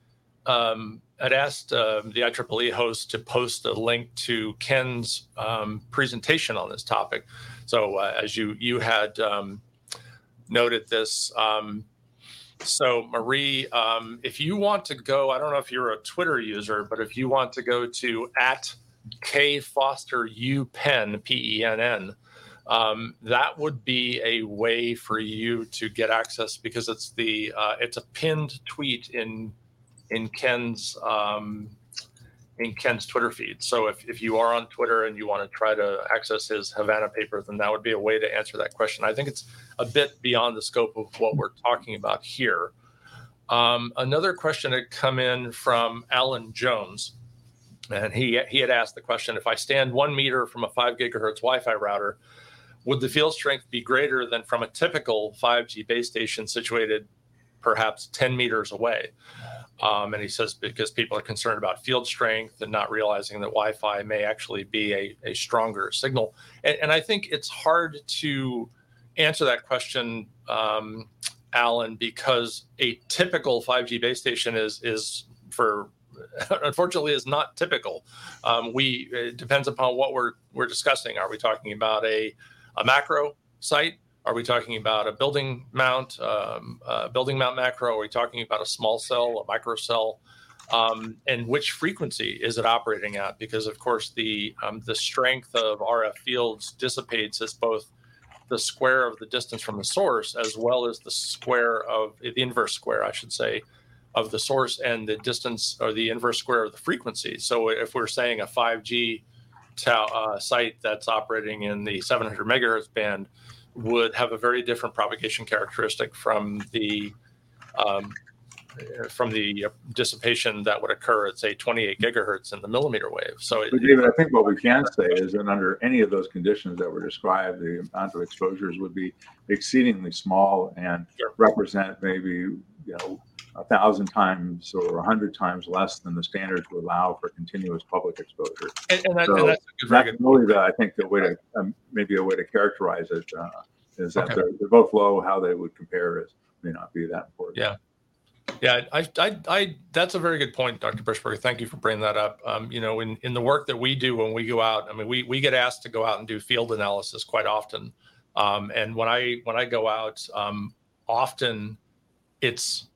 um, had asked uh, the IEEE host to post a link to Ken's um, presentation on this topic. So uh, as you you had um, noted this, um, so Marie, um, if you want to go, I don't know if you're a Twitter user, but if you want to go to at K Foster U Penn P E N N. Um, that would be a way for you to get access because it's the uh, it's a pinned tweet in in Ken's um, in Ken's Twitter feed. So if, if you are on Twitter and you want to try to access his Havana paper, then that would be a way to answer that question. I think it's a bit beyond the scope of what we're talking about here. Um, another question had come in from Alan Jones, and he he had asked the question: If I stand one meter from a five gigahertz Wi-Fi router, would the field strength be greater than from a typical 5G base station situated perhaps 10 meters away? Um, and he says because people are concerned about field strength and not realizing that Wi Fi may actually be a, a stronger signal. And, and, I think it's hard to answer that question, um, Alan, because a typical 5G base station is, is for unfortunately is not typical. Um, we it depends upon what we're we're discussing. Are we talking about a a macro site? Are we talking about a building mount, um, building mount macro? Are we talking about a small cell, a micro cell? Um, and which frequency is it operating at? Because of course the um, the strength of RF fields dissipates as both the square of the distance from the source as well as the square of the inverse square, I should say, of the source and the distance or the inverse square of the frequency. So if we're saying a 5G uh, site that's operating in the 700 megahertz band, would have a very different propagation characteristic from the um, from the dissipation that would occur at say 28 gigahertz in the millimeter wave. So, it, David, I think what we can say is that under any of those conditions that were described, the amount of exposures would be exceedingly small and Sure. represent maybe, you know, a thousand times or a hundred times less than the standards would allow for continuous public exposure. and, and, that, So and that's a good, very That's good. really the, I think the way to, um, maybe a way to characterize it, uh, is that Okay. they're, they're both low. How they would compare is, may not be that important. Yeah. Yeah, I, I, I, that's a very good point, Dr. Bushberg. Thank you for bringing that up. Um, you know, in, in the work that we do when we go out, I mean, we, we get asked to go out and do field analysis quite often. Um, and when I, when I go out, um, often it's,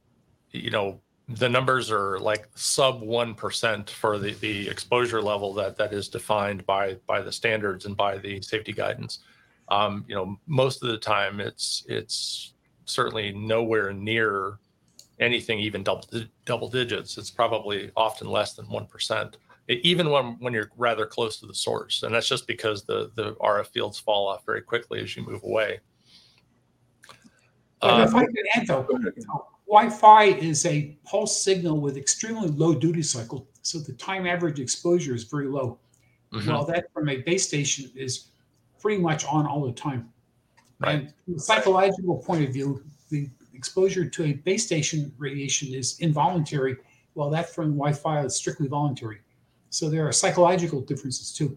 you know, the numbers are like sub 1% for the, the exposure level that, that is defined by, by the standards and by the safety guidance. Um, you know, most of the time it's, it's certainly nowhere near anything even double double digits. It's probably often less than one percent, even when when you're rather close to the source, and that's just because the the RF fields fall off very quickly as you move away. But if Um, I could add though, Go ahead. Wi-Fi is a pulse signal with extremely low duty cycle, so the time average exposure is very low. mhm, Well, that from a base station is pretty much on all the time. Right. And from a psychological point of view, the exposure to a base station radiation is involuntary, while that from Wi-Fi is strictly voluntary. So there are psychological differences too.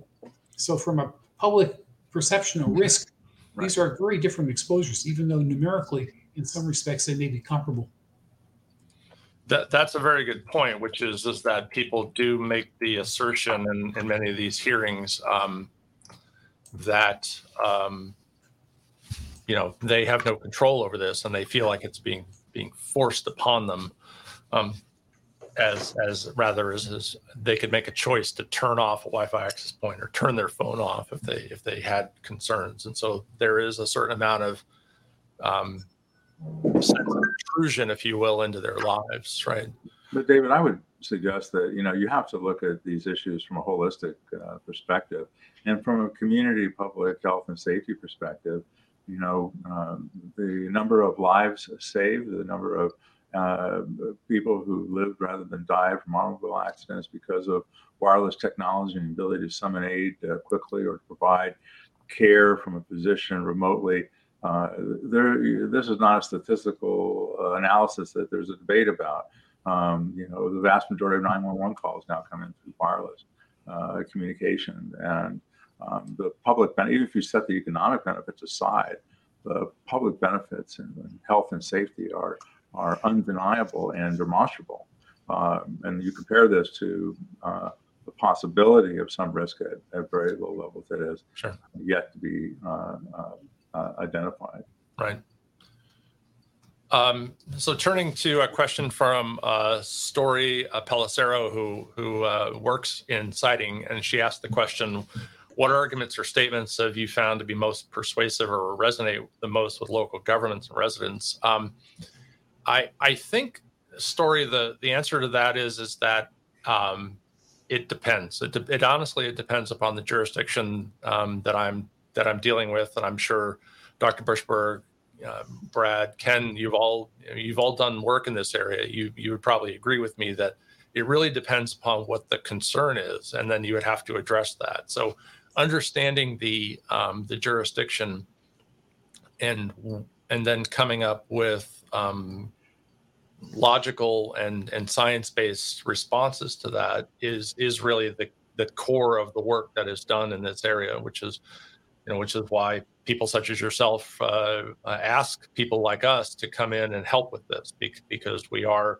So from a public perception of risk, these are very different exposures, even though numerically, in some respects, they may be comparable. That that's a very good point, which is is that people do make the assertion in, in many of these hearings um, that um, you know they have no control over this and they feel like it's being being forced upon them um, as as rather as, as they could make a choice to turn off a Wi-Fi access point or turn their phone off if they if they had concerns. And so there is a certain amount of um, sense of intrusion, if you will, into their lives, right? But David, I would suggest that, you know, you have to look at these issues from a holistic uh, perspective and from a community public health and safety perspective. You know, um, the number of lives saved, the number of uh, people who lived rather than died from automobile accidents because of wireless technology and the ability to summon aid uh, quickly or to provide care from a position remotely. Uh, there, this is not a statistical uh, analysis that there's a debate about. Um, you know, the vast majority of 911 calls now come in through wireless uh, communication, and um, the public benefit. Even if you set the economic benefits aside, the public benefits and, health and safety are are undeniable and demonstrable. Um, and you compare this to uh, the possibility of some risk at, at very low levels that is Sure. yet to be uh, uh, uh, identified. Right. Um, so turning to a question from uh, Story uh, Pellicero, who who uh, works in siting, and she asked the question: What arguments or statements have you found to be most persuasive or resonate the most with local governments and residents? Um, I I think Story the answer to that is is that um, it depends. It, honestly it depends upon the jurisdiction that I'm that I'm dealing with, and I'm sure Dr. Bushberg uh, Brad, Ken, you've all you've all done work in this area. You you would probably agree with me that it really depends upon what the concern is, and then you would have to address that. So, understanding the um, the jurisdiction, and and then coming up with um, logical and and science based responses to that is is really the the core of the work that is done in this area, which is you know which is why people such as yourself uh, uh, ask people like us to come in and help with this because we are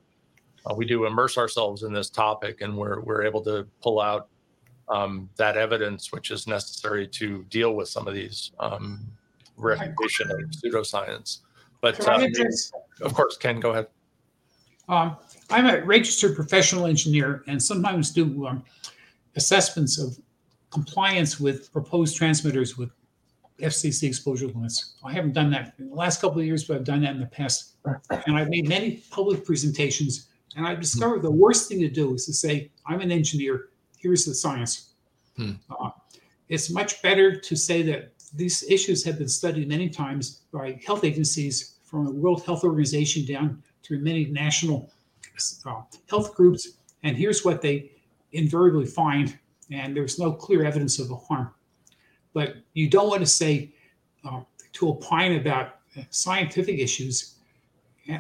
uh, we do immerse ourselves in this topic and we're we're able to pull out um, that evidence which is necessary to deal with some of these um, refutation of pseudoscience. But I uh, of course, Ken, go ahead. Um, I'm a registered professional engineer and sometimes do um, assessments of compliance with proposed transmitters with FCC exposure limits. I haven't done that in the last couple of years, but I've done that in the past. And I've made many public presentations. And I've discovered the worst thing to do is to say, I'm an engineer, here's the science. Hmm. Uh, it's much better to say that these issues have been studied many times by health agencies from the World Health Organization down to many national uh, health groups, and here's what they invariably find, and there's no clear evidence of the harm. But you don't want to say uh, to opine about scientific issues,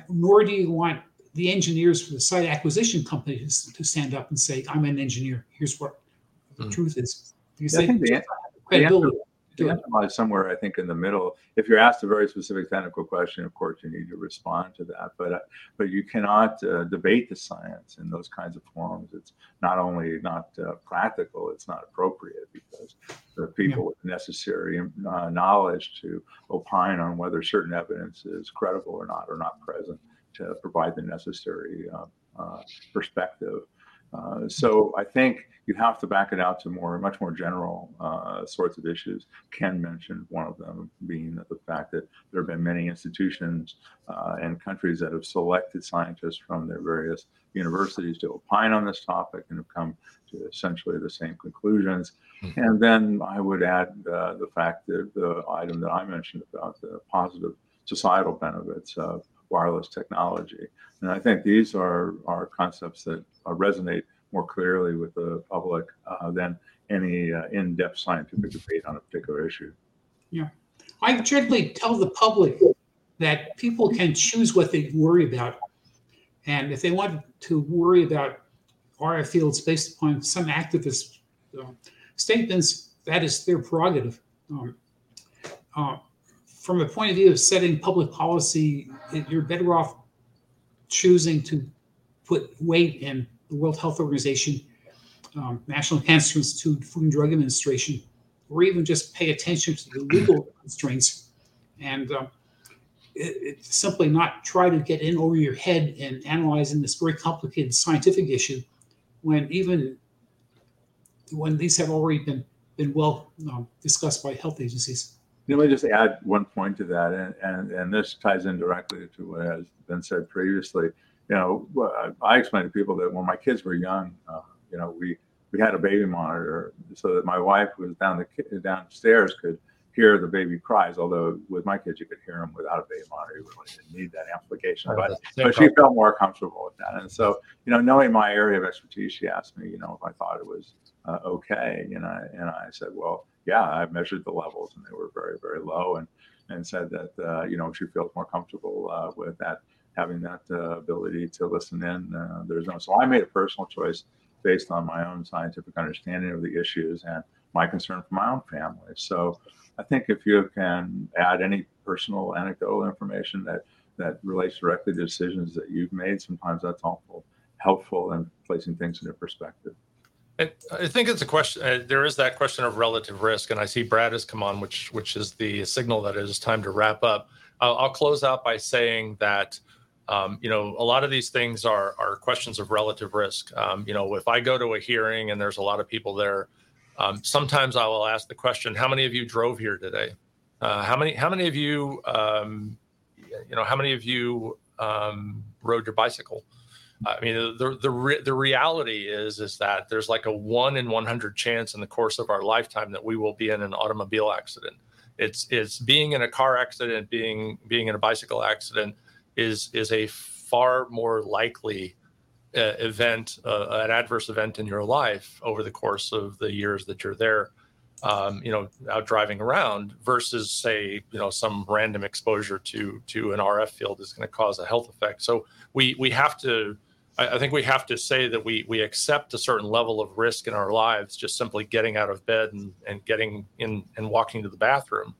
nor do you want the engineers for the site acquisition companies to stand up and say, "I'm an engineer. Here's what the mm. truth is." You yeah, say the, credibility. The answer lies somewhere, I think, in the middle. If you're asked a very specific technical question, of course, you need to respond to that. But uh, but you cannot uh, debate the science in those kinds of forums. It's not only not uh, practical; it's not appropriate because the people yeah. with necessary uh, knowledge to opine on whether certain evidence is credible or not are not present to provide the necessary uh, uh, perspective. Uh, so I think you have to back it out to more, much more general uh, sorts of issues. Ken mentioned one of them being the fact that there have been many institutions uh, and countries that have selected scientists from their various universities to opine on this topic and have come to essentially the same conclusions. Mm-hmm. And then I would add uh, the fact that the item that I mentioned about the positive societal benefits of wireless technology. And I think these are, are concepts that uh, resonate more clearly with the public uh, than any uh, in-depth scientific debate on a particular issue. Yeah, I generally tell the public that people can choose what they worry about, and if they want to worry about RF fields based upon some activist uh, statements, that is their prerogative. Um, uh, from a point of view of setting public policy, you're better off choosing to put weight in the World Health Organization, um, National Cancer Institute, Food and Drug Administration, or even just pay attention to the legal constraints and um, it, it simply not try to get in over your head in analyzing this very complicated scientific issue when even when these have already been been well um, discussed by health agencies. Let me just add one point to that, and, and, and this ties in directly to what has been said previously. You know, I explain to people that when my kids were young, uh, you know, we we had a baby monitor so that my wife was down the downstairs could hear the baby cries. Although with my kids, you could hear them without a baby monitor. You really didn't need that amplification, but, but she felt more comfortable with that. And so, you know, knowing my area of expertise, she asked me, you know, if I thought it was uh, okay, and I and I said, well, yeah, I measured the levels and they were very, very low, and and said that uh, you know she feels more comfortable uh, with that, having that uh, ability to listen in. Uh, there's no, so I made a personal choice based on my own scientific understanding of the issues and my concern for my own family. So I think if you can add any personal anecdotal information that that relates directly to decisions that you've made, sometimes that's helpful helpful in placing things into perspective. I think it's a question. Uh, there is that question of relative risk, and I see Brad has come on, which which is the signal that it is time to wrap up. I'll, I'll close out by saying that um, you know a lot of these things are are questions of relative risk. Um, you know, if I go to a hearing and there's a lot of people there, um, sometimes I will ask the question, "How many of you drove here today? Uh, how many how many of you um, you know how many of you um, rode your bicycle?" I mean, the the re- the reality is is that there's like a one in 100 chance in the course of our lifetime that we will be in an automobile accident. It's it's being in a car accident, being being in a bicycle accident is is a far more likely uh, event, uh, an adverse event in your life over the course of the years that you're there. Um, you know, out driving around versus say, you know, some random exposure to to an RF field is going to cause a health effect. So we we have to I, think we have to say that we we accept a certain level of risk in our lives, just simply getting out of bed and, and getting in and walking to the bathroom.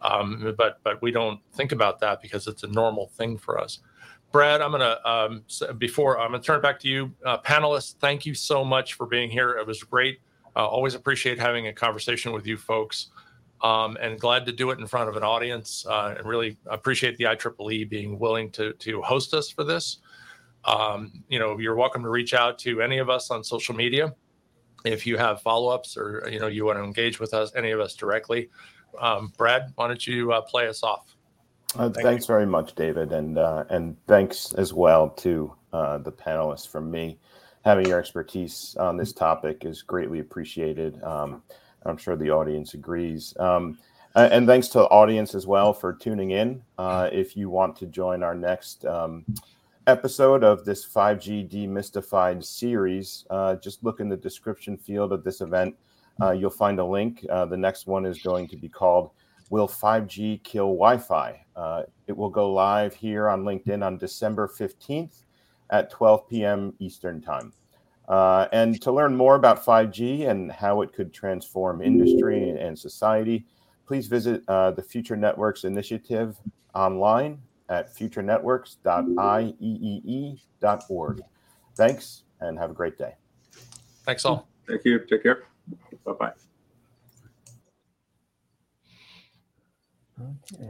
Um, but but we don't think about that because it's a normal thing for us. Brad, I'm gonna um, before I'm gonna turn it back to you, uh, panelists. Thank you so much for being here. It was great. Uh, always appreciate having a conversation with you folks, um, and glad to do it in front of an audience. Uh, and really appreciate the IEEE being willing to to host us for this. Um, you know, you're welcome to reach out to any of us on social media if you have follow-ups or you know you want to engage with us, any of us directly. Um, Brad, why don't you uh, play us off? Uh, Thank thanks you. very much, David, and uh, and thanks as well to uh, the panelists from me. Having your expertise on this topic is greatly appreciated. Um, I'm sure the audience agrees. Um, and thanks to the audience as well for tuning in. Uh, if you want to join our next um, episode of this 5G Demystified series, uh, just look in the description field of this event. Uh, you'll find a link. Uh, the next one is going to be called Will 5G Kill Wi Fi? Uh, it will go live here on LinkedIn on December 15th at 12 p.m. Eastern Time. Uh, and to learn more about 5G and how it could transform industry and society, please visit uh, the Future Networks Initiative online at futurenetworks.ieee.org. Thanks and have a great day. Thanks all. Thank you. Take care. Bye bye. Okay.